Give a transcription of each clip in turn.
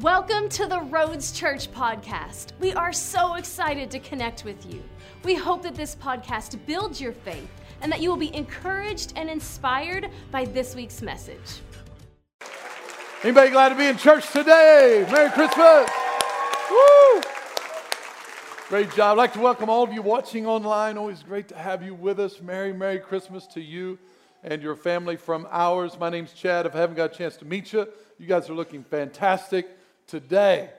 Welcome to the Roads Church podcast. We are so excited to connect with you. We hope that this podcast builds your faith and that you will be encouraged and inspired by this week's message. Anybody glad to be in church today? Merry Christmas! Woo! Great job. I'd like to welcome all of you watching online. Always great to have you with us. Merry, Merry Christmas to you and your family from ours. My name's Chad. If I haven't got a chance to meet you, you guys are looking fantastic today.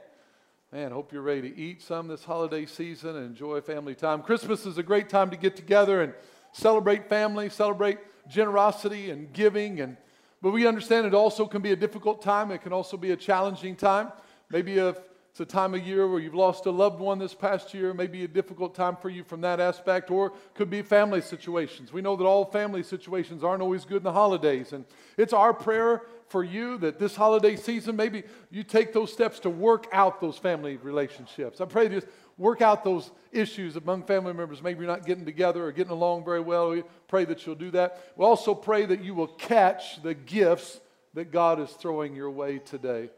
Man, hope you're ready to eat some this holiday season and enjoy family time. Christmas is a great time to get together and celebrate family, celebrate generosity and giving. And, but we understand it also can be a difficult time. It can also be a challenging time. Maybe if it's a time of year where you've lost a loved one this past year, maybe a difficult time for you from that aspect, or could be family situations. We know that all family situations aren't always good in the holidays. And it's our prayer for you that this holiday season, maybe you take those steps to work out those family relationships. I pray just work out those issues among family members. Maybe you're not getting together or getting along very well. We pray that you'll do that. We also pray that you will catch the gifts that God is throwing your way today.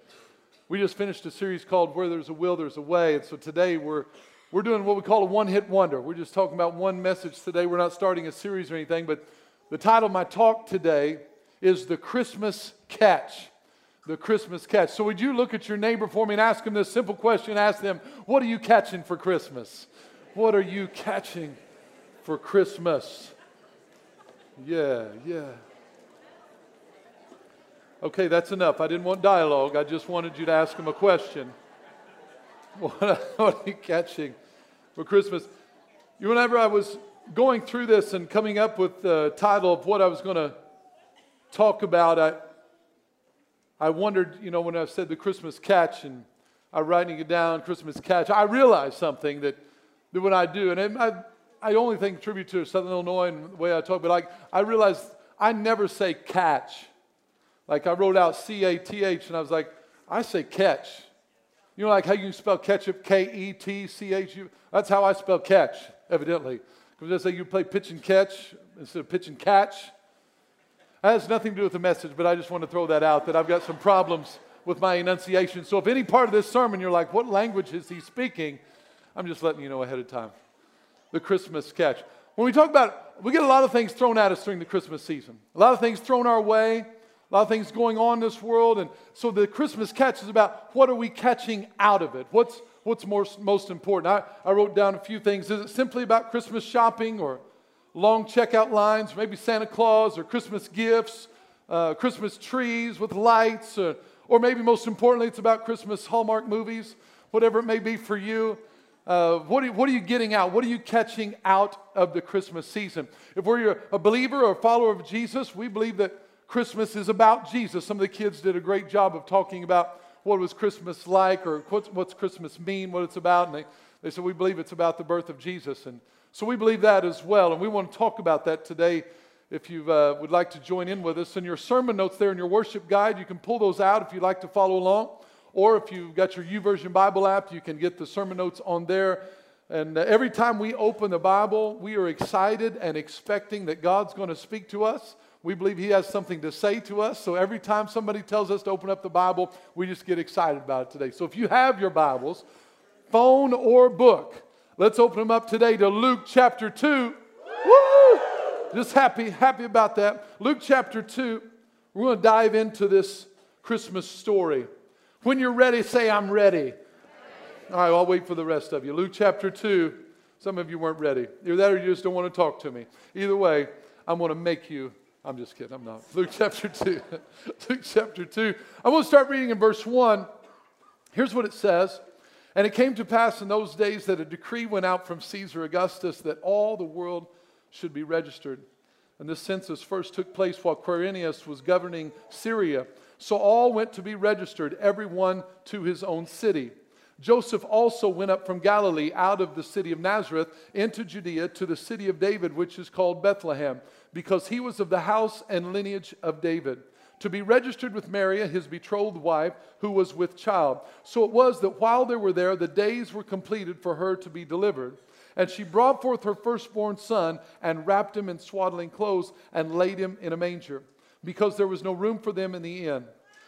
We just finished a series called Where There's a Will, There's a Way. And so today we're, we're doing what we call a one hit wonder. We're just talking about one message today. We're not starting a series or anything, but the title of my talk today is The Christmas Catch. The Christmas catch. So, would you look at your neighbor for me and ask them this simple question? Ask them, What are you catching for Christmas? What are you catching for Christmas? Yeah, yeah. Okay, that's enough. I didn't want dialogue. I just wanted you to ask them a question. What, are you catching for Christmas? You, whenever I was going through this and coming up with the title of what I was going to talk about, I, I wondered, you know, when I said the Christmas catch and I'm writing it down, Christmas catch, I realized something that, that when I do, and it, I, I only think tribute to Southern Illinois and the way I talk, but like I realized I never say catch. Like I wrote out C A T H, and I was like, I say catch. You know, like how you spell ketchup, K E T C H U. That's how I spell catch, evidently. Because I say you play pitch and catch instead of pitch and catch. That has nothing to do with the message, but I just want to throw that out that I've got some problems with my enunciation. So if any part of this sermon you're like, what language is he speaking? I'm just letting you know ahead of time. The Christmas catch. When we talk about, we get a lot of things thrown at us during the Christmas season. A lot of things thrown our way a lot of things going on in this world. And so the Christmas catch is about what are we catching out of it? What's, what's most, most important? I, I wrote down a few things. Is it simply about Christmas shopping or long checkout lines, maybe Santa Claus or Christmas gifts, uh, Christmas trees with lights, uh, or maybe most importantly, it's about Christmas Hallmark movies, whatever it may be for you. Uh, what, are, what, are, you getting out? What are you catching out of the Christmas season? If we're a believer or a follower of Jesus, we believe that Christmas is about Jesus. Some of the kids did a great job of talking about what was Christmas like or what's, what's Christmas mean, what it's about. And they, they said, We believe it's about the birth of Jesus. And so we believe that as well. And we want to talk about that today. If you uh, would like to join in with us, in your sermon notes there in your worship guide, you can pull those out if you'd like to follow along. Or if you've got your YouVersion Bible app, you can get the sermon notes on there. And uh, every time we open the Bible, we are excited and expecting that God's going to speak to us. We believe He has something to say to us. So every time somebody tells us to open up the Bible, we just get excited about it today. So if you have your Bibles, phone or book, let's open them up today to Luke chapter 2. Woo! Just happy, happy about that. Luke chapter 2, we're going to dive into this Christmas story. When you're ready, say, I'm ready. All right, I'll wait for the rest of you. Luke chapter 2. Some of you weren't ready. Either that or you just don't want to talk to me. Either way, I'm going to make you I'm just kidding. I'm not. Luke chapter 2. Luke chapter 2. I'm going to start reading in verse 1. Here's what it says. And it came to pass in those days that a decree went out from Caesar Augustus that all the world should be registered. And this census first took place while Quirinius was governing Syria. So all went to be registered, everyone to his own city. Joseph also went up from Galilee out of the city of Nazareth into Judea to the city of David, which is called Bethlehem, because he was of the house and lineage of David, to be registered with Mary, his betrothed wife, who was with child. So it was that while they were there, the days were completed for her to be delivered. And she brought forth her firstborn son and wrapped him in swaddling clothes and laid him in a manger, because there was no room for them in the inn.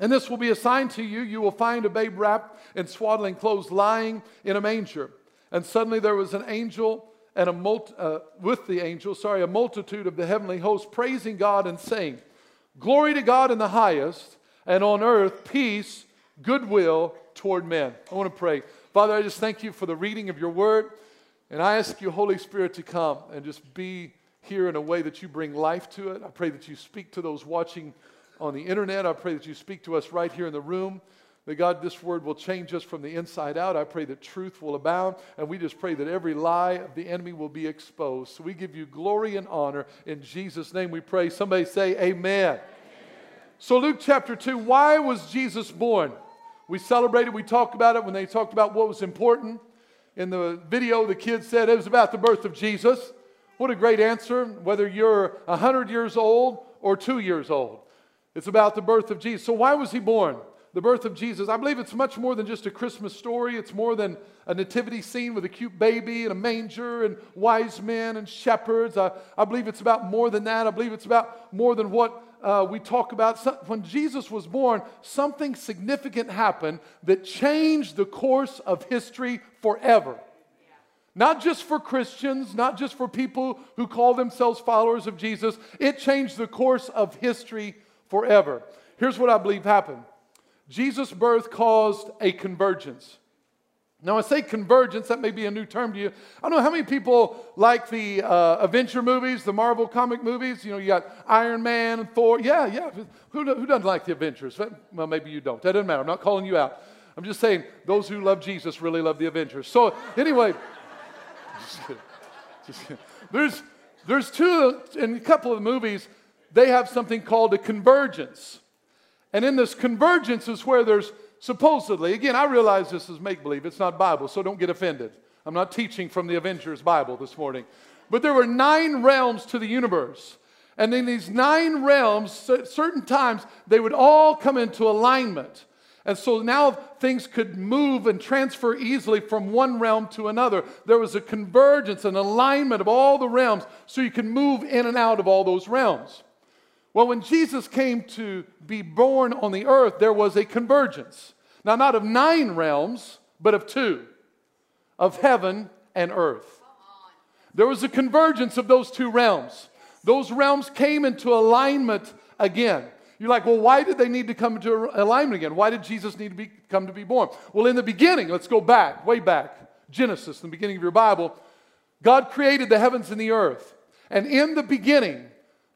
And this will be a sign to you. You will find a babe wrapped in swaddling clothes lying in a manger. And suddenly there was an angel and a multi, uh, with the angel, sorry, a multitude of the heavenly host praising God and saying, Glory to God in the highest, and on earth peace, goodwill toward men. I want to pray. Father, I just thank you for the reading of your word. And I ask you, Holy Spirit, to come and just be here in a way that you bring life to it. I pray that you speak to those watching on the internet. I pray that you speak to us right here in the room. That God, this word will change us from the inside out. I pray that truth will abound. And we just pray that every lie of the enemy will be exposed. So we give you glory and honor. In Jesus' name we pray. Somebody say, Amen. amen. So, Luke chapter 2, why was Jesus born? We celebrated, we talked about it when they talked about what was important. In the video, the kids said it was about the birth of Jesus. What a great answer, whether you're 100 years old or two years old. It's about the birth of Jesus. So, why was he born? The birth of Jesus. I believe it's much more than just a Christmas story. It's more than a nativity scene with a cute baby and a manger and wise men and shepherds. I, I believe it's about more than that. I believe it's about more than what uh, we talk about. When Jesus was born, something significant happened that changed the course of history forever. Not just for Christians, not just for people who call themselves followers of Jesus, it changed the course of history forever. Here's what I believe happened Jesus' birth caused a convergence. Now, I say convergence, that may be a new term to you. I don't know how many people like the uh, Avenger movies, the Marvel comic movies. You know, you got Iron Man and Thor. Yeah, yeah. Who, who doesn't like the Avengers? Well, maybe you don't. That doesn't matter. I'm not calling you out. I'm just saying those who love Jesus really love the Avengers. So, anyway, just kidding. Just kidding. there's, there's two, in a couple of movies, they have something called a convergence. And in this convergence is where there's supposedly, again, I realize this is make believe, it's not Bible, so don't get offended. I'm not teaching from the Avengers Bible this morning. But there were nine realms to the universe. And in these nine realms, certain times, they would all come into alignment. And so now things could move and transfer easily from one realm to another. There was a convergence, an alignment of all the realms, so you can move in and out of all those realms. Well, when Jesus came to be born on the earth, there was a convergence. Now, not of nine realms, but of two of heaven and earth. There was a convergence of those two realms. Those realms came into alignment again. You're like, well, why did they need to come into alignment again? Why did Jesus need to be, come to be born? Well, in the beginning, let's go back, way back, Genesis, the beginning of your Bible, God created the heavens and the earth. And in the beginning,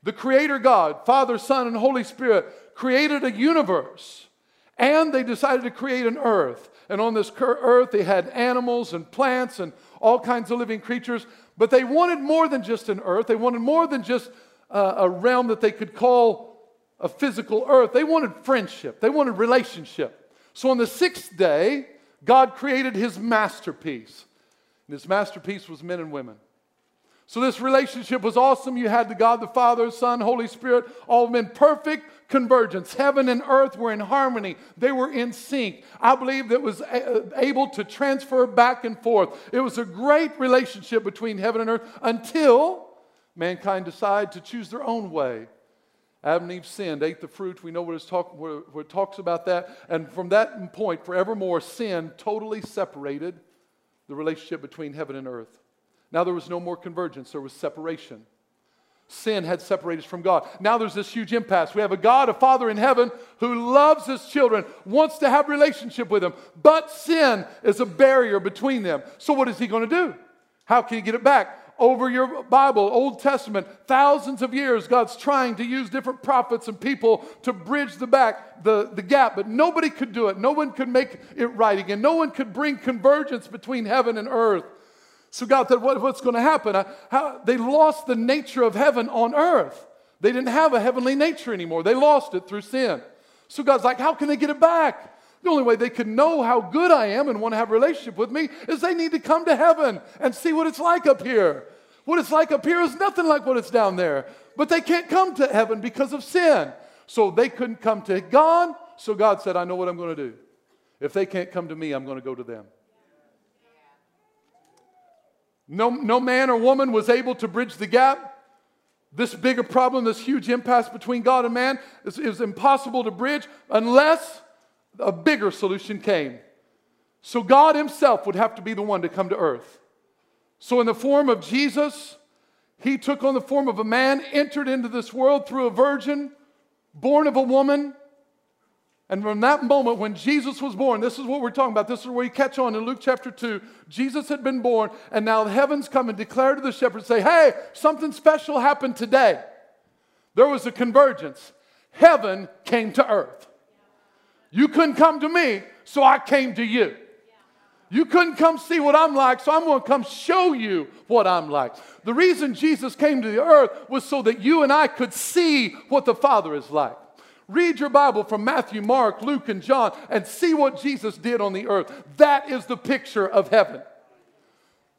the Creator God, Father, Son, and Holy Spirit, created a universe. And they decided to create an earth. And on this earth, they had animals and plants and all kinds of living creatures. But they wanted more than just an earth. They wanted more than just uh, a realm that they could call a physical earth. They wanted friendship, they wanted relationship. So on the sixth day, God created his masterpiece. And his masterpiece was men and women. So this relationship was awesome. You had the God, the Father, Son, Holy Spirit, all men perfect convergence. Heaven and earth were in harmony. They were in sync. I believe that was able to transfer back and forth. It was a great relationship between heaven and earth until mankind decided to choose their own way. Adam and Eve sinned, ate the fruit. We know what, talk, where it talks about that. And from that point, forevermore, sin totally separated the relationship between heaven and earth. Now there was no more convergence, there was separation. Sin had separated us from God. Now there's this huge impasse. We have a God, a Father in heaven, who loves his children, wants to have relationship with them, but sin is a barrier between them. So what is he going to do? How can he get it back? Over your Bible, Old Testament, thousands of years, God's trying to use different prophets and people to bridge the back, the, the gap, but nobody could do it. No one could make it right again. No one could bring convergence between heaven and earth. So God said, what, What's going to happen? how, they lost the nature of heaven on earth. They didn't have a heavenly nature anymore. They lost it through sin. So God's like, How can they get it back? The only way they can know how good I am and want to have a relationship with me is they need to come to heaven and see what it's like up here. What it's like up here is nothing like what it's down there. But they can't come to heaven because of sin. So they couldn't come to God. So God said, I know what I'm going to do. If they can't come to me, I'm going to go to them. No, no man or woman was able to bridge the gap. This bigger problem, this huge impasse between God and man, is, is impossible to bridge unless a bigger solution came. So God Himself would have to be the one to come to earth. So, in the form of Jesus, He took on the form of a man, entered into this world through a virgin, born of a woman. And from that moment when Jesus was born, this is what we're talking about. This is where you catch on in Luke chapter 2. Jesus had been born, and now the heavens come and declare to the shepherds, say, Hey, something special happened today. There was a convergence. Heaven came to earth. You couldn't come to me, so I came to you. You couldn't come see what I'm like, so I'm going to come show you what I'm like. The reason Jesus came to the earth was so that you and I could see what the Father is like. Read your Bible from Matthew, Mark, Luke, and John and see what Jesus did on the earth. That is the picture of heaven.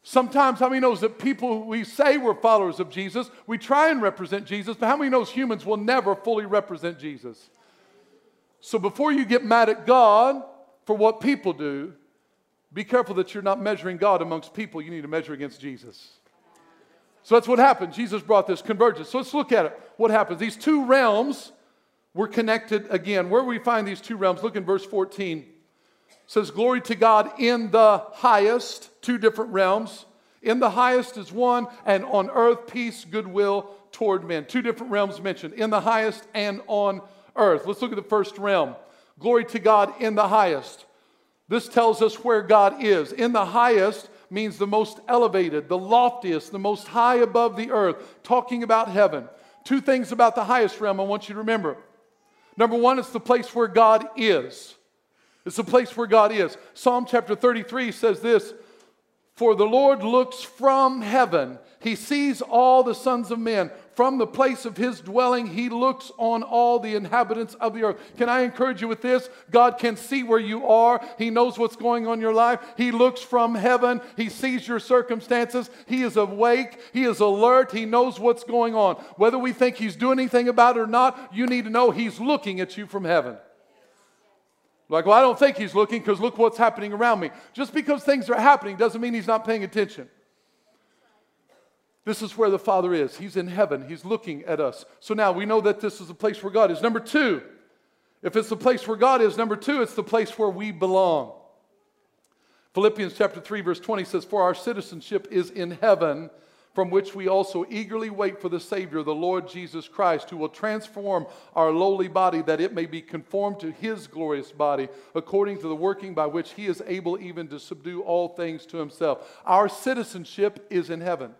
Sometimes, how many knows that people we say we're followers of Jesus, we try and represent Jesus, but how many knows humans will never fully represent Jesus? So before you get mad at God for what people do, be careful that you're not measuring God amongst people. You need to measure against Jesus. So that's what happened. Jesus brought this convergence. So let's look at it. What happens? These two realms were connected again. Where we find these two realms? Look in verse 14. It says, Glory to God in the highest, two different realms. In the highest is one, and on earth, peace, goodwill toward men. Two different realms mentioned in the highest and on earth. Let's look at the first realm. Glory to God in the highest. This tells us where God is. In the highest means the most elevated, the loftiest, the most high above the earth, talking about heaven. Two things about the highest realm I want you to remember. Number one, it's the place where God is. It's the place where God is. Psalm chapter 33 says this For the Lord looks from heaven, he sees all the sons of men. From the place of his dwelling, he looks on all the inhabitants of the earth. Can I encourage you with this? God can see where you are. He knows what's going on in your life. He looks from heaven. He sees your circumstances. He is awake. He is alert. He knows what's going on. Whether we think he's doing anything about it or not, you need to know he's looking at you from heaven. Like, well, I don't think he's looking because look what's happening around me. Just because things are happening doesn't mean he's not paying attention. This is where the Father is. He's in heaven. He's looking at us. So now we know that this is the place where God is. Number two, if it's the place where God is, number two, it's the place where we belong. Philippians chapter 3, verse 20 says, For our citizenship is in heaven, from which we also eagerly wait for the Savior, the Lord Jesus Christ, who will transform our lowly body that it may be conformed to his glorious body, according to the working by which he is able even to subdue all things to himself. Our citizenship is in heaven.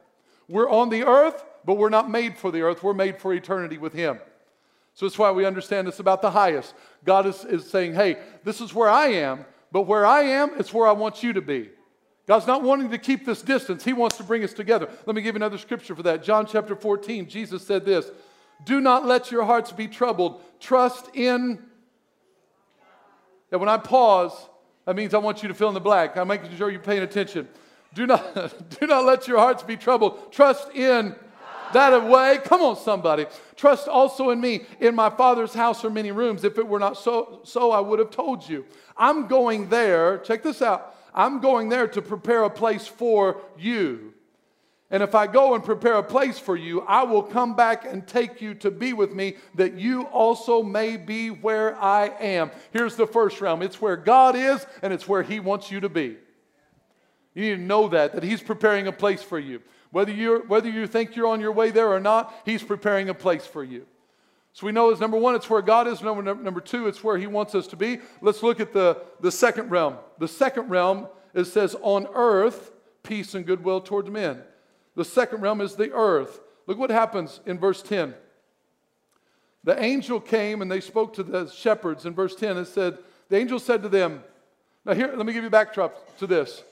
We're on the earth, but we're not made for the earth. We're made for eternity with Him. So that's why we understand it's about the highest. God is, is saying, hey, this is where I am, but where I am, it's where I want you to be. God's not wanting to keep this distance. He wants to bring us together. Let me give you another scripture for that. John chapter 14, Jesus said this Do not let your hearts be troubled. Trust in. That when I pause, that means I want you to fill in the blank. I'm making sure you're paying attention. Do not, do not let your hearts be troubled. Trust in that way. Come on, somebody. Trust also in me. In my Father's house are many rooms. If it were not so, so I would have told you. I'm going there. Check this out. I'm going there to prepare a place for you. And if I go and prepare a place for you, I will come back and take you to be with me, that you also may be where I am. Here's the first realm it's where God is, and it's where He wants you to be. You need to know that, that He's preparing a place for you. Whether, you whether you think you're on your way there or not, He's preparing a place for you. So we know as number one, it's where God is. Number, number two, it's where He wants us to be. Let's look at the, the second realm. The second realm, it says, on earth, peace and goodwill towards men. The second realm is the earth. Look what happens in verse 10. The angel came and they spoke to the shepherds in verse 10 and said, The angel said to them, Now, here, let me give you backdrop to this.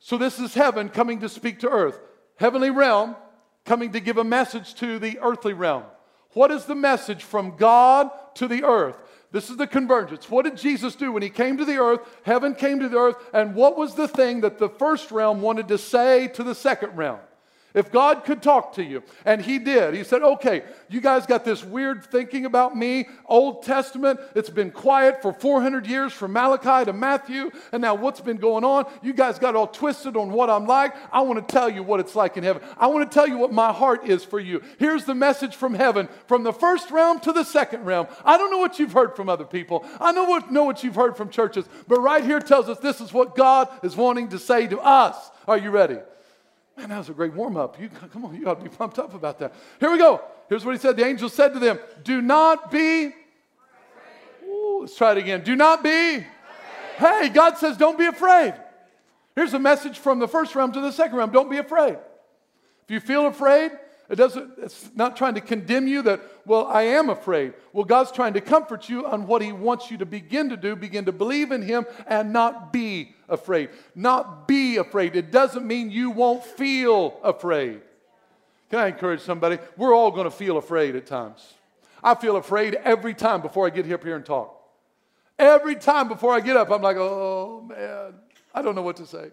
So, this is heaven coming to speak to earth. Heavenly realm coming to give a message to the earthly realm. What is the message from God to the earth? This is the convergence. What did Jesus do when he came to the earth? Heaven came to the earth, and what was the thing that the first realm wanted to say to the second realm? If God could talk to you, and He did, He said, Okay, you guys got this weird thinking about me, Old Testament, it's been quiet for 400 years from Malachi to Matthew, and now what's been going on? You guys got all twisted on what I'm like. I want to tell you what it's like in heaven. I want to tell you what my heart is for you. Here's the message from heaven, from the first realm to the second realm. I don't know what you've heard from other people, I know what, know what you've heard from churches, but right here tells us this is what God is wanting to say to us. Are you ready? Man, that was a great warm up. You come on, you ought to be pumped up about that. Here we go. Here's what he said. The angel said to them, Do not be. Ooh, let's try it again. Do not be. Hey, God says, Don't be afraid. Here's a message from the first realm to the second realm. Don't be afraid. If you feel afraid, it doesn't, it's not trying to condemn you that, well, I am afraid. Well, God's trying to comfort you on what He wants you to begin to do. Begin to believe in Him and not be afraid. Not be afraid. It doesn't mean you won't feel afraid. Can I encourage somebody? We're all going to feel afraid at times. I feel afraid every time before I get up here and talk. Every time before I get up, I'm like, oh man, I don't know what to say.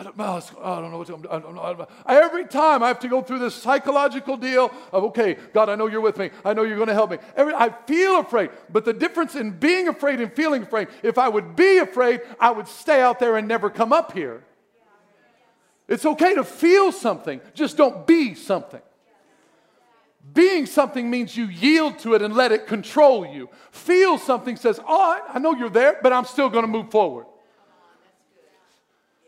I don't, know, I don't know what to, I don't know. Every time I have to go through this psychological deal of, okay, God, I know you're with me. I know you're going to help me. Every, I feel afraid. But the difference in being afraid and feeling afraid, if I would be afraid, I would stay out there and never come up here. It's okay to feel something, just don't be something. Being something means you yield to it and let it control you. Feel something says, oh, I know you're there, but I'm still going to move forward.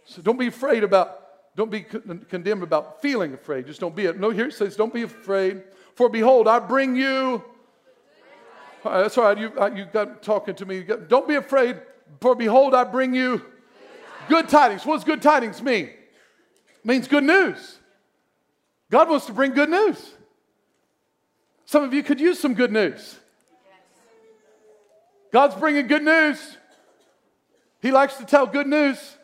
So don't be afraid about, don't be condemned about feeling afraid. Just don't be it. No, here it says, don't be afraid. For behold, I bring you. that's all right. You, uh, you got talking to me. Got, don't be afraid. For behold, I bring you good tidings. What does good tidings mean? It means good news. God wants to bring good news. Some of you could use some good news. God's bringing good news. He likes to tell good news.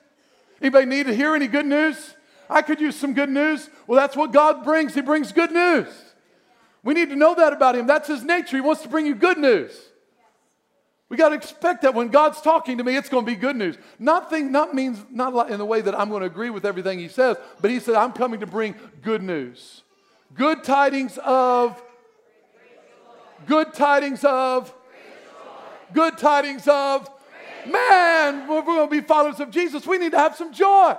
Anybody need to hear any good news? I could use some good news. Well, that's what God brings. He brings good news. We need to know that about Him. That's His nature. He wants to bring you good news. We got to expect that when God's talking to me, it's going to be good news. Nothing, not means, not in the way that I'm going to agree with everything He says, but He said, I'm coming to bring good news. Good tidings of, good tidings of, good tidings of, Man, we're going to be followers of Jesus, we need to have some joy.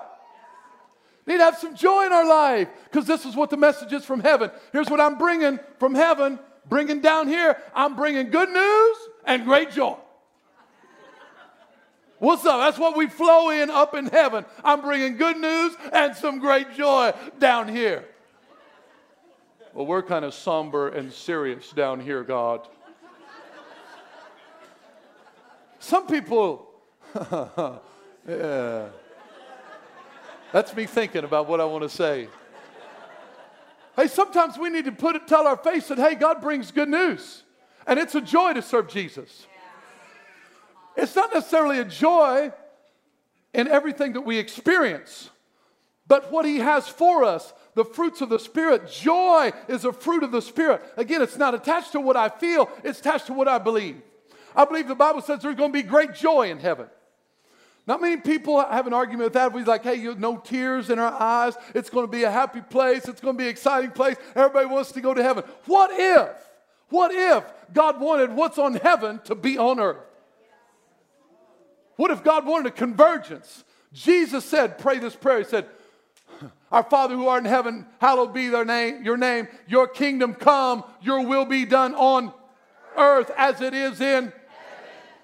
Need to have some joy in our life because this is what the message is from heaven. Here's what I'm bringing from heaven, bringing down here. I'm bringing good news and great joy. What's up? That's what we flow in up in heaven. I'm bringing good news and some great joy down here. Well, we're kind of somber and serious down here, God. Some people, yeah. That's me thinking about what I want to say. Hey, sometimes we need to put it, tell our face that, hey, God brings good news. And it's a joy to serve Jesus. It's not necessarily a joy in everything that we experience, but what He has for us, the fruits of the Spirit. Joy is a fruit of the Spirit. Again, it's not attached to what I feel, it's attached to what I believe. I believe the Bible says there's going to be great joy in heaven. Not many people have an argument with that. We're like, hey, you no tears in our eyes. It's going to be a happy place. It's going to be an exciting place. Everybody wants to go to heaven. What if, what if God wanted what's on heaven to be on earth? What if God wanted a convergence? Jesus said, pray this prayer. He said, Our Father who art in heaven, hallowed be their name, your name. Your kingdom come, your will be done on earth as it is in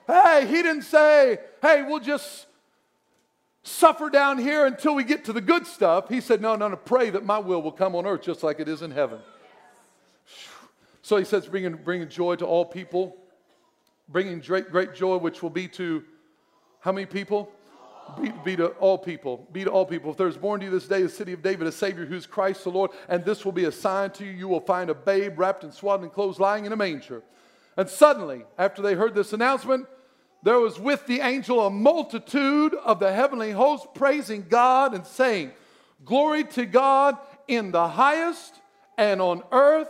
Hey, he didn't say, hey, we'll just suffer down here until we get to the good stuff. He said, no, no, no, pray that my will will come on earth just like it is in heaven. So he says, bringing, bringing joy to all people, bringing great, great joy, which will be to how many people? Be, be, to all people. Be to all people. If there's born to you this day the city of David, a Savior who's Christ the Lord, and this will be a sign to you. You will find a babe wrapped in swaddling clothes lying in a manger. And suddenly, after they heard this announcement, there was with the angel a multitude of the heavenly host praising God and saying, Glory to God in the highest, and on earth,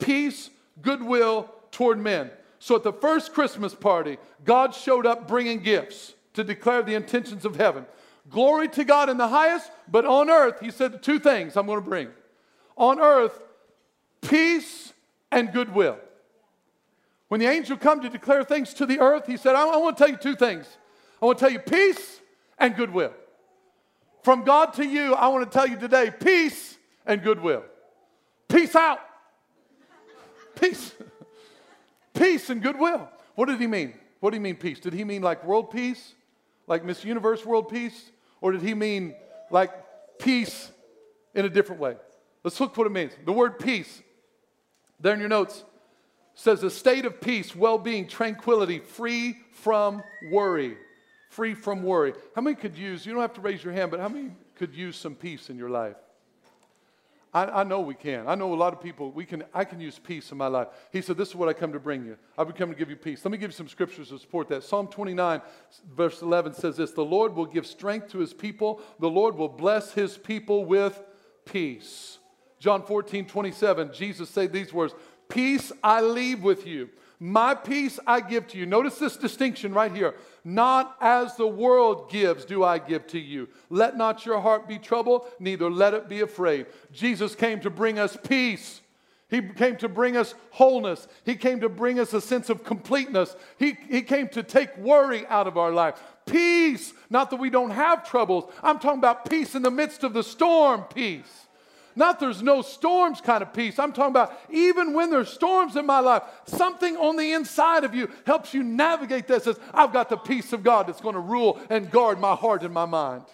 peace, goodwill toward men. So at the first Christmas party, God showed up bringing gifts to declare the intentions of heaven. Glory to God in the highest, but on earth, he said two things I'm going to bring. On earth, peace and goodwill. When the angel come to declare things to the earth, he said, I, I want to tell you two things. I want to tell you peace and goodwill. From God to you, I want to tell you today peace and goodwill. Peace out. Peace. peace and goodwill. What did he mean? What did he mean peace? Did he mean like world peace? Like Miss Universe world peace? Or did he mean like peace in a different way? Let's look what it means. The word peace, there in your notes, says a state of peace, well being, tranquility, free from worry. Free from worry. How many could use, you don't have to raise your hand, but how many could use some peace in your life? I, I, know we can. I know a lot of people, we can, I can use peace in my life. He said, This is what I come to bring you. I've come to give you peace. Let me give you some scriptures to support that. Psalm 29, verse 11 says this The Lord will give strength to his people, the Lord will bless his people with peace. John 14, 27, Jesus said these words Peace I leave with you. My peace I give to you. Notice this distinction right here. Not as the world gives, do I give to you. Let not your heart be troubled, neither let it be afraid. Jesus came to bring us peace. He came to bring us wholeness. He came to bring us a sense of completeness. He, he came to take worry out of our life. Peace, not that we don't have troubles. I'm talking about peace in the midst of the storm, peace. Not there's no storms kind of peace. I'm talking about even when there's storms in my life, something on the inside of you helps you navigate that Says, I've got the peace of God that's going to rule and guard my heart and my mind.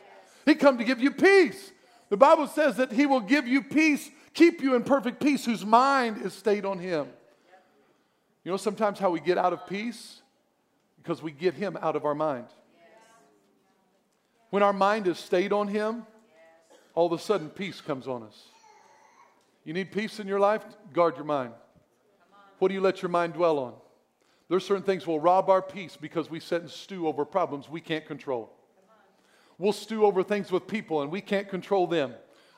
He come to give you peace. The Bible says that he will give you peace, keep you in perfect peace, whose mind is stayed on him. You know sometimes how we get out of peace? Because we get him out of our mind. When our mind is stayed on him, all of a sudden peace comes on us. You need peace in your life? Guard your mind. What do you let your mind dwell on? There's certain things will rob our peace because we sit and stew over problems we can't control. We'll stew over things with people and we can't control them.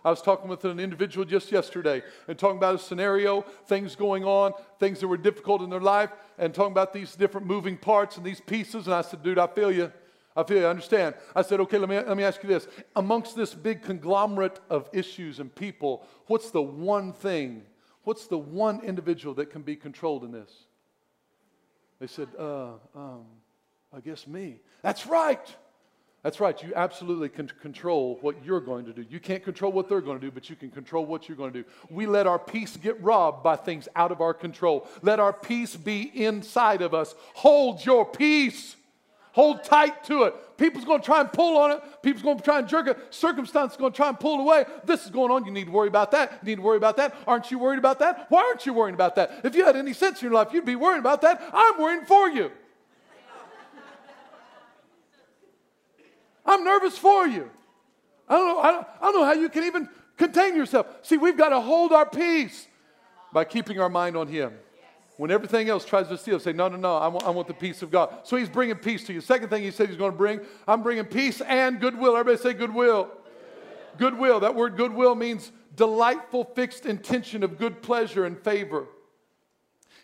I was talking with an individual just yesterday and talking about a scenario, things going on, things that were difficult in their life, and talking about these different moving parts and these pieces. And I said, dude, I feel you. I feel you understand. I said, okay, let me, let me ask you this. Amongst this big conglomerate of issues and people, what's the one thing, what's the one individual that can be controlled in this? They said, uh, um, I guess me. That's right. That's right. You absolutely can control what you're going to do. You can't control what they're going to do, but you can control what you're going to do. We let our peace get robbed by things out of our control. Let our peace be inside of us. Hold your peace. Hold tight to it. People's going to try and pull on it. People's going to try and jerk it. Circumstance is going to try and pull it away. This is going on. You need to worry about that. You need to worry about that. Aren't you worried about that? Why aren't you worrying about that? If you had any sense in your life, you'd be worrying about that. I'm worrying for you. I'm nervous for you. I don't know. I don't, I don't know how you can even contain yourself. See, we've got to hold our peace by keeping our mind on Him. When everything else tries to steal, say, no, no, no, I want, I want the peace of God. So he's bringing peace to you. Second thing he said he's going to bring, I'm bringing peace and goodwill. Everybody say goodwill. Goodwill. goodwill. That word goodwill means delightful, fixed intention of good pleasure and favor.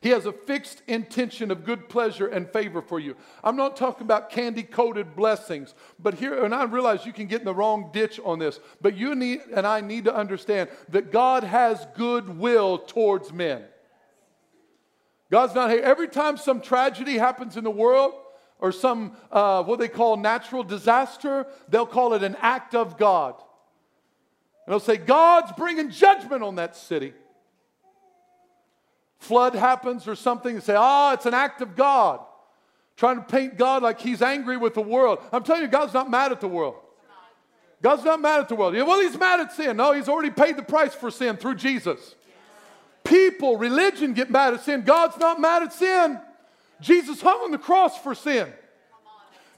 He has a fixed intention of good pleasure and favor for you. I'm not talking about candy coated blessings, but here, and I realize you can get in the wrong ditch on this, but you need, and I need to understand that God has goodwill towards men. God's not here. Every time some tragedy happens in the world or some, uh, what they call natural disaster, they'll call it an act of God. And they'll say, God's bringing judgment on that city. Flood happens or something, and say, oh, it's an act of God. Trying to paint God like he's angry with the world. I'm telling you, God's not mad at the world. God's not mad at the world. Well, he's mad at sin. No, he's already paid the price for sin through Jesus. People, religion get mad at sin. God's not mad at sin. Jesus hung on the cross for sin.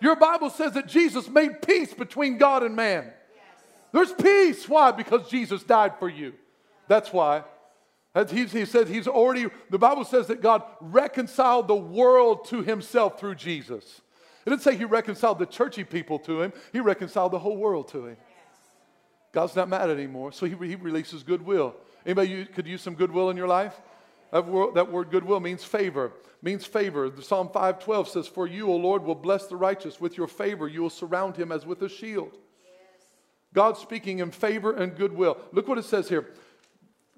Your Bible says that Jesus made peace between God and man. There's peace. Why? Because Jesus died for you. That's why. He, said he's already, the Bible says that God reconciled the world to himself through Jesus. It didn't say he reconciled the churchy people to him, he reconciled the whole world to him. God's not mad anymore, so he, he releases goodwill. Anybody you, could use some goodwill in your life? That word, that word goodwill means favor, means favor. The Psalm 512 says, For you, O Lord, will bless the righteous. With your favor, you will surround him as with a shield. Yes. God speaking in favor and goodwill. Look what it says here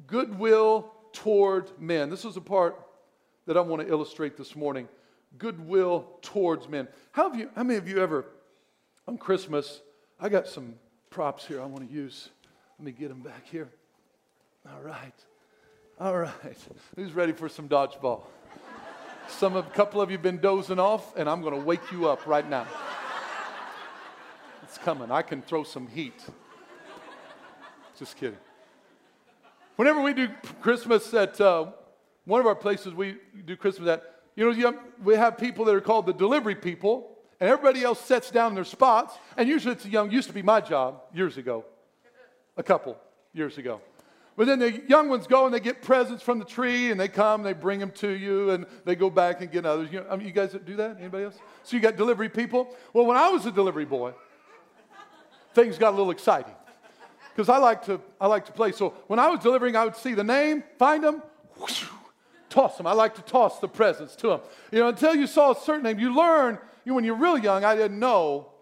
goodwill toward men. This is a part that I want to illustrate this morning. Goodwill towards men. How, have you, how many of you ever, on Christmas, I got some props here I want to use. Let me get them back here. All right. All right. Who's ready for some dodgeball? Some a couple of you have been dozing off, and I'm going to wake you up right now. It's coming. I can throw some heat. Just kidding. Whenever we do Christmas at uh, one of our places, we do Christmas at, you know, we have people that are called the delivery people, and everybody else sets down their spots. And usually it's a young, used to be my job years ago, a couple years ago. But then the young ones go and they get presents from the tree and they come and they bring them to you and they go back and get others. You, know, I mean, you guys do that? Anybody else? So you got delivery people? Well, when I was a delivery boy, things got a little exciting because I like to I like to play. So when I was delivering, I would see the name, find them, whoosh, toss them. I like to toss the presents to them. You know, until you saw a certain name, you learn. You when you're real young, I didn't know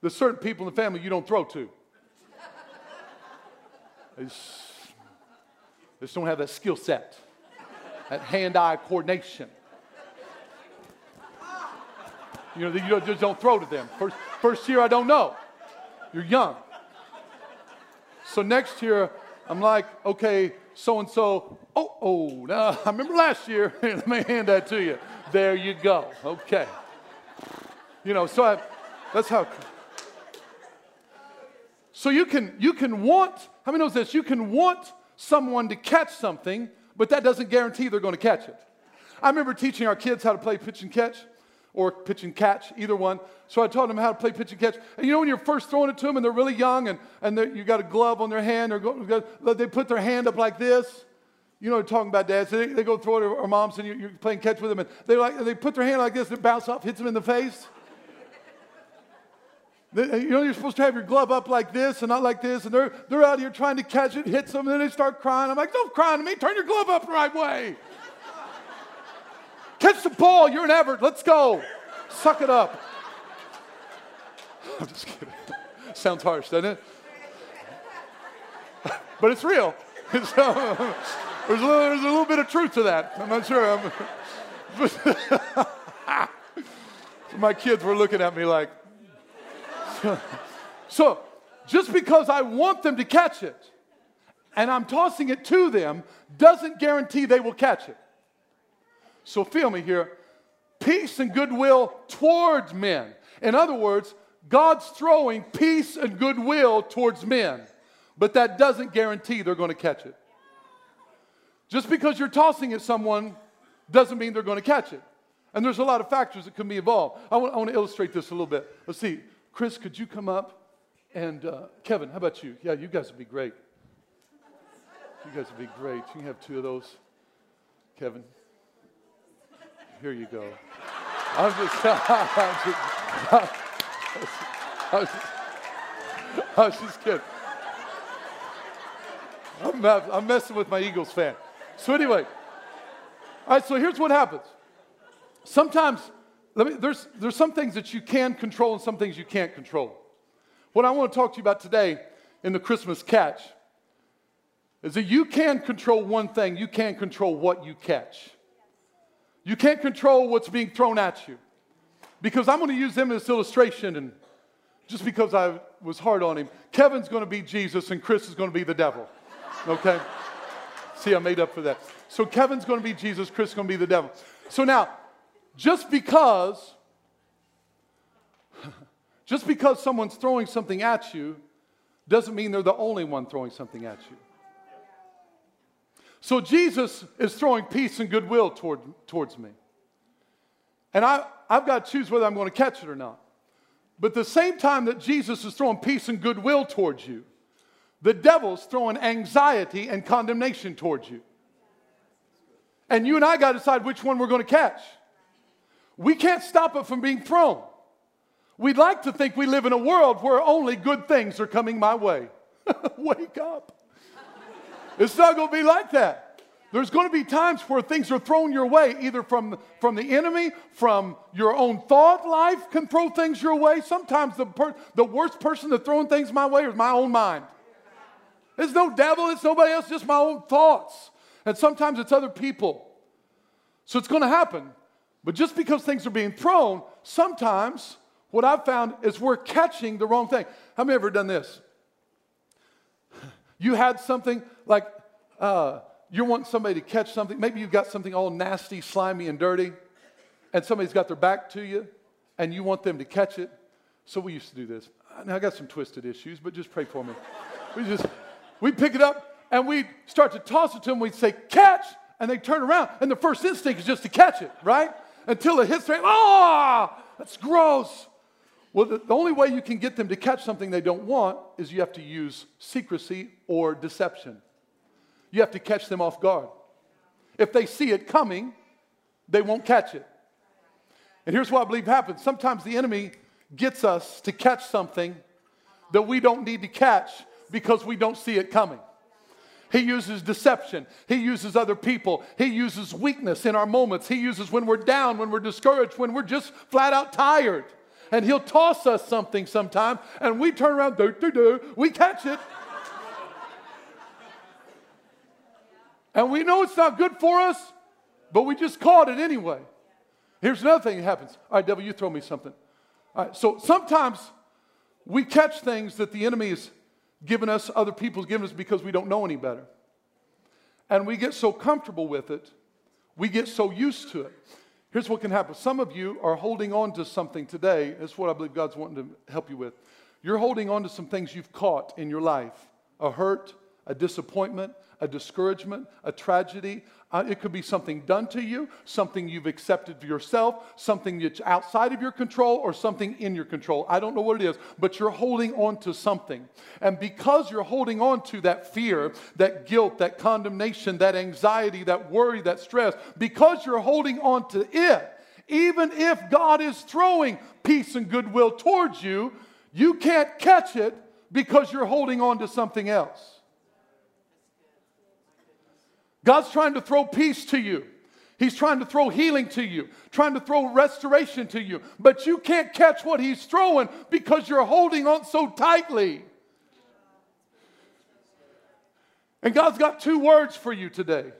the certain people in the family you don't throw to. It's, they just don't have that skill set, that hand eye coordination. You know, you just don't throw to them. First, first year, I don't know. You're young. So next year, I'm like, okay, so and so. Oh, oh, now I remember last year. Let me hand that to you. There you go. Okay. You know, so I, that's how. So you can you can want. How many knows this? You can want someone to catch something, but that doesn't guarantee they're going to catch it. I remember teaching our kids how to play pitch and catch or pitch and catch, either one. So I taught them how to play pitch and catch. And you know, when you're first throwing it to them and they're really young and, and you got a glove on their hand, or they put their hand up like this. You know what I'm talking about, Dad. So they, they go throw it, or moms, and you're playing catch with them, and they like they put their hand like this, and it bounces off, hits them in the face. You know, you're supposed to have your glove up like this and not like this, and they're, they're out here trying to catch it, hits them, and then they start crying. I'm like, don't cry to me, turn your glove up the right way. catch the ball, you're an Everett, let's go. Suck it up. I'm just kidding. Sounds harsh, doesn't it? but it's real. there's, a little, there's a little bit of truth to that. I'm not sure. I'm my kids were looking at me like, so just because I want them to catch it and I'm tossing it to them doesn't guarantee they will catch it. So feel me here peace and goodwill towards men. In other words, God's throwing peace and goodwill towards men, but that doesn't guarantee they're going to catch it. Just because you're tossing it someone doesn't mean they're going to catch it. And there's a lot of factors that can be involved. I want, I want to illustrate this a little bit. Let's see. Chris, could you come up? And uh, Kevin, how about you? Yeah, you guys would be great. You guys would be great. You can have two of those. Kevin, here you go. I'm just, I'm just, I was just, I was just kidding. I'm, I'm messing with my Eagles fan. So, anyway, all right, so here's what happens. Sometimes me, there's, there's some things that you can control and some things you can't control. What I want to talk to you about today in the Christmas catch is that you can control one thing, you can't control what you catch. You can't control what's being thrown at you. Because I'm going to use him as illustration, and just because I was hard on him, Kevin's going to be Jesus and Chris is going to be the devil. Okay? See, I made up for that. So Kevin's going to be Jesus, Chris is going to be the devil. So now, just because just because someone's throwing something at you doesn't mean they're the only one throwing something at you. So Jesus is throwing peace and goodwill toward, towards me. And I, I've got to choose whether I'm going to catch it or not. But the same time that Jesus is throwing peace and goodwill towards you, the devil's throwing anxiety and condemnation towards you. And you and I got to decide which one we're going to catch. We can't stop it from being thrown. We'd like to think we live in a world where only good things are coming my way. Wake up. it's not going to be like that. There's going to be times where things are thrown your way, either from, from the enemy, from your own thought life can throw things your way. Sometimes the, per, the worst person that's throwing things my way is my own mind. It's no devil, it's nobody else, just my own thoughts. And sometimes it's other people. So it's going to happen. But just because things are being thrown, sometimes what I've found is we're catching the wrong thing. How many ever done this? You had something like, uh, you want somebody to catch something. Maybe you've got something all nasty, slimy, and dirty, and somebody's got their back to you, and you want them to catch it. So we used to do this. Now I got some twisted issues, but just pray for me. we just we pick it up and we start to toss it to them. We'd say, "Catch!" and they turn around, and the first instinct is just to catch it, right? Until it hits their, ah, oh, that's gross. Well, the, the only way you can get them to catch something they don't want is you have to use secrecy or deception. You have to catch them off guard. If they see it coming, they won't catch it. And here's what I believe happens sometimes the enemy gets us to catch something that we don't need to catch because we don't see it coming. He uses deception. He uses other people. He uses weakness in our moments. He uses when we're down, when we're discouraged, when we're just flat out tired. And he'll toss us something sometime, and we turn around, do, do, do, we catch it. And we know it's not good for us, but we just caught it anyway. Here's another thing that happens. All right, devil, you throw me something. All right, so sometimes we catch things that the enemy has given us, other people's given us because we don't know any better. And we get so comfortable with it, we get so used to it. Here's what can happen. Some of you are holding on to something today. That's what I believe God's wanting to help you with. You're holding on to some things you've caught in your life a hurt, a disappointment, a discouragement, a tragedy. Uh, it could be something done to you, something you've accepted for yourself, something that's outside of your control, or something in your control. I don't know what it is, but you're holding on to something. And because you're holding on to that fear, that guilt, that condemnation, that anxiety, that worry, that stress, because you're holding on to it, even if God is throwing peace and goodwill towards you, you can't catch it because you're holding on to something else. God's trying to throw peace to you. He's trying to throw healing to you, trying to throw restoration to you. But you can't catch what He's throwing because you're holding on so tightly. And God's got two words for you today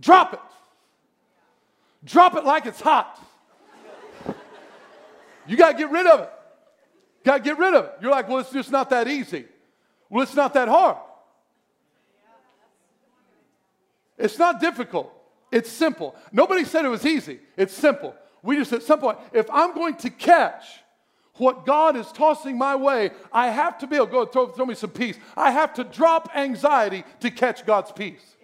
drop it. Drop it like it's hot. You got to get rid of it. Got to get rid of it. You're like, well, it's just not that easy. Well, it's not that hard. It's not difficult. It's simple. Nobody said it was easy. It's simple. We just at some point, if I'm going to catch what God is tossing my way, I have to be able, go throw, throw me some peace. I have to drop anxiety to catch God's peace.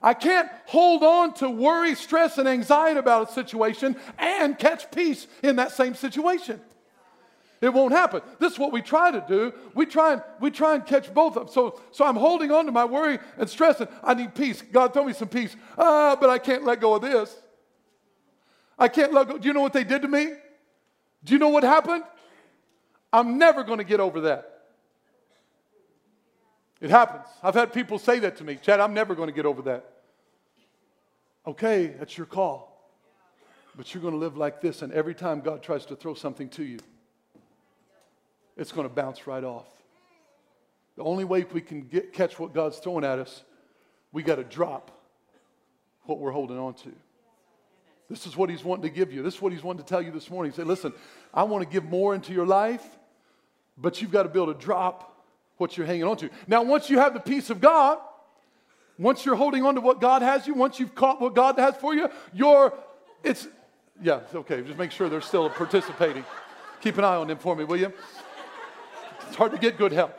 I can't hold on to worry, stress, and anxiety about a situation and catch peace in that same situation. It won't happen. This is what we try to do. We try and we try and catch both of them. So, so I'm holding on to my worry and stress, and I need peace. God, throw me some peace. Ah, but I can't let go of this. I can't let go. Do you know what they did to me? Do you know what happened? I'm never going to get over that. It happens. I've had people say that to me. Chad, I'm never going to get over that. Okay, that's your call. But you're going to live like this, and every time God tries to throw something to you, it's going to bounce right off. The only way we can get, catch what God's throwing at us, we got to drop what we're holding on to. This is what He's wanting to give you. This is what He's wanting to tell you this morning. Said, Listen, I want to give more into your life, but you've got to be able to drop what you're hanging on to. Now, once you have the peace of God, once you're holding on to what God has you, once you've caught what God has for you, you're, it's, yeah, okay, just make sure they're still participating. Keep an eye on them for me, will you? It's hard to get good help.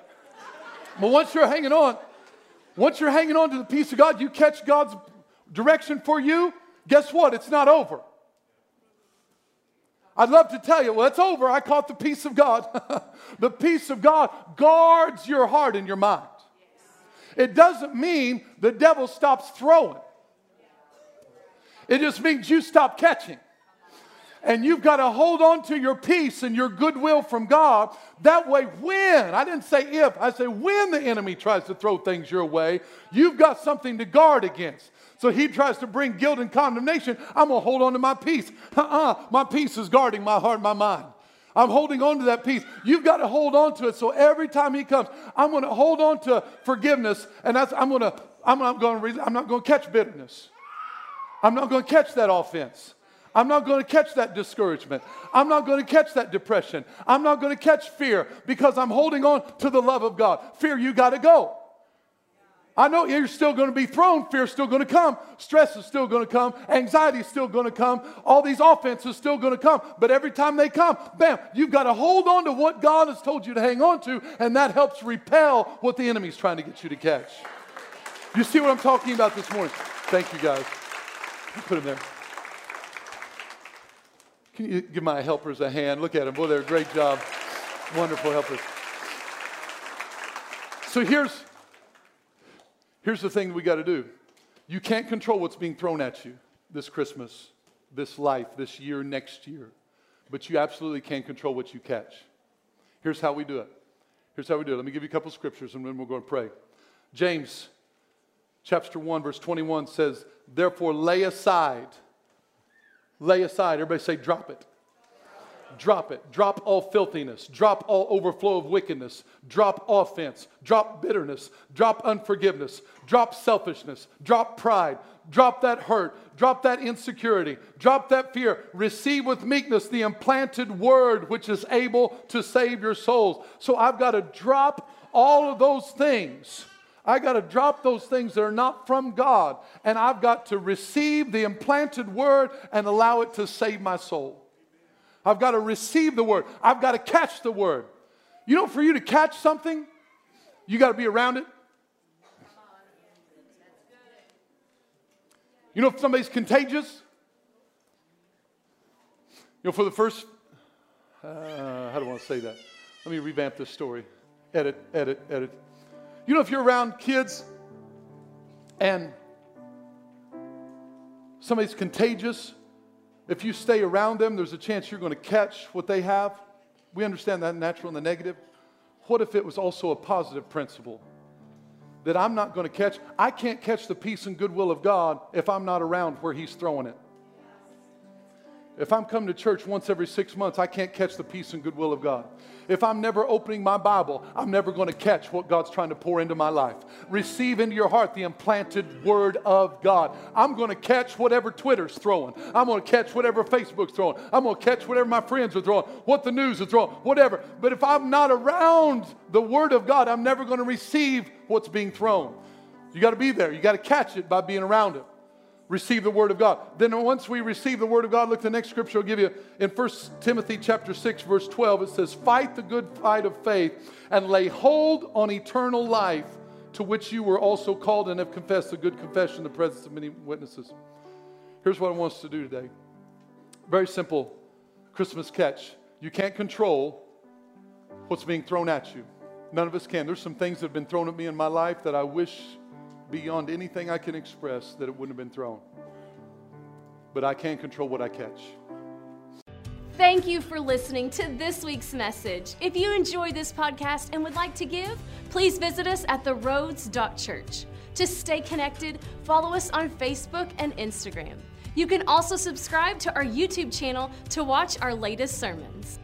But once you're hanging on, once you're hanging on to the peace of God, you catch God's direction for you, guess what? It's not over. I'd love to tell you, well, it's over. I caught the peace of God. the peace of God guards your heart and your mind. It doesn't mean the devil stops throwing, it just means you stop catching. And you've got to hold on to your peace and your goodwill from God. That way, when, I didn't say if, I say when the enemy tries to throw things your way, you've got something to guard against. So he tries to bring guilt and condemnation. I'm going to hold on to my peace. Uh-uh, my peace is guarding my heart my mind. I'm holding on to that peace. You've got to hold on to it. So every time he comes, I'm going to hold on to forgiveness, and I'm going to I'm not going to I'm not going to catch bitterness. I'm not going to catch that offense. I'm not going to catch that discouragement. I'm not going to catch that depression. I'm not going to catch fear because I'm holding on to the love of God. Fear, you got to go. I know you're still going to be thrown. Fear's still going to come. Stress is still going to come. Anxiety is still going to come. All these offenses still going to come. But every time they come, bam, you've got to hold on to what God has told you to hang on to, and that helps repel what the enemy's trying to get you to catch. You see what I'm talking about this morning? Thank you, guys. Put them there. Can you give my helpers a hand? Look at them. Boy, they're a great job. Wonderful helpers. So here's, here's the thing we got to do. You can't control what's being thrown at you this Christmas, this life, this year, next year. But you absolutely can control what you catch. Here's how we do it. Here's how we do it. Let me give you a couple scriptures and then we're going to pray. James chapter 1, verse 21 says, Therefore, lay aside. Lay aside. Everybody say, drop it. Drop it. Drop all filthiness. Drop all overflow of wickedness. Drop offense. Drop bitterness. Drop unforgiveness. Drop selfishness. Drop pride. Drop that hurt. Drop that insecurity. Drop that fear. Receive with meekness the implanted word which is able to save your souls. So I've got to drop all of those things I got to drop those things that are not from God, and I've got to receive the implanted word and allow it to save my soul. I've got to receive the word. I've got to catch the word. You know, for you to catch something, you got to be around it. You know, if somebody's contagious, you know, for the first, uh, how do I want to say that? Let me revamp this story. Edit, edit, edit. You know, if you're around kids and somebody's contagious, if you stay around them, there's a chance you're going to catch what they have. We understand that natural and the negative. What if it was also a positive principle? That I'm not going to catch, I can't catch the peace and goodwill of God if I'm not around where He's throwing it. If I'm coming to church once every six months, I can't catch the peace and goodwill of God. If I'm never opening my Bible, I'm never going to catch what God's trying to pour into my life. Receive into your heart the implanted word of God. I'm going to catch whatever Twitter's throwing. I'm going to catch whatever Facebook's throwing. I'm going to catch whatever my friends are throwing, what the news is throwing, whatever. But if I'm not around the word of God, I'm never going to receive what's being thrown. You got to be there. You got to catch it by being around it receive the word of God. Then once we receive the word of God, look the next scripture I'll give you in 1 Timothy chapter 6 verse 12 it says fight the good fight of faith and lay hold on eternal life to which you were also called and have confessed a good confession in the presence of many witnesses. Here's what I want us to do today. Very simple Christmas catch. You can't control what's being thrown at you. None of us can. There's some things that have been thrown at me in my life that I wish beyond anything I can express that it wouldn't have been thrown. But I can't control what I catch. Thank you for listening to this week's message. If you enjoy this podcast and would like to give, please visit us at theroads.church. To stay connected, follow us on Facebook and Instagram. You can also subscribe to our YouTube channel to watch our latest sermons.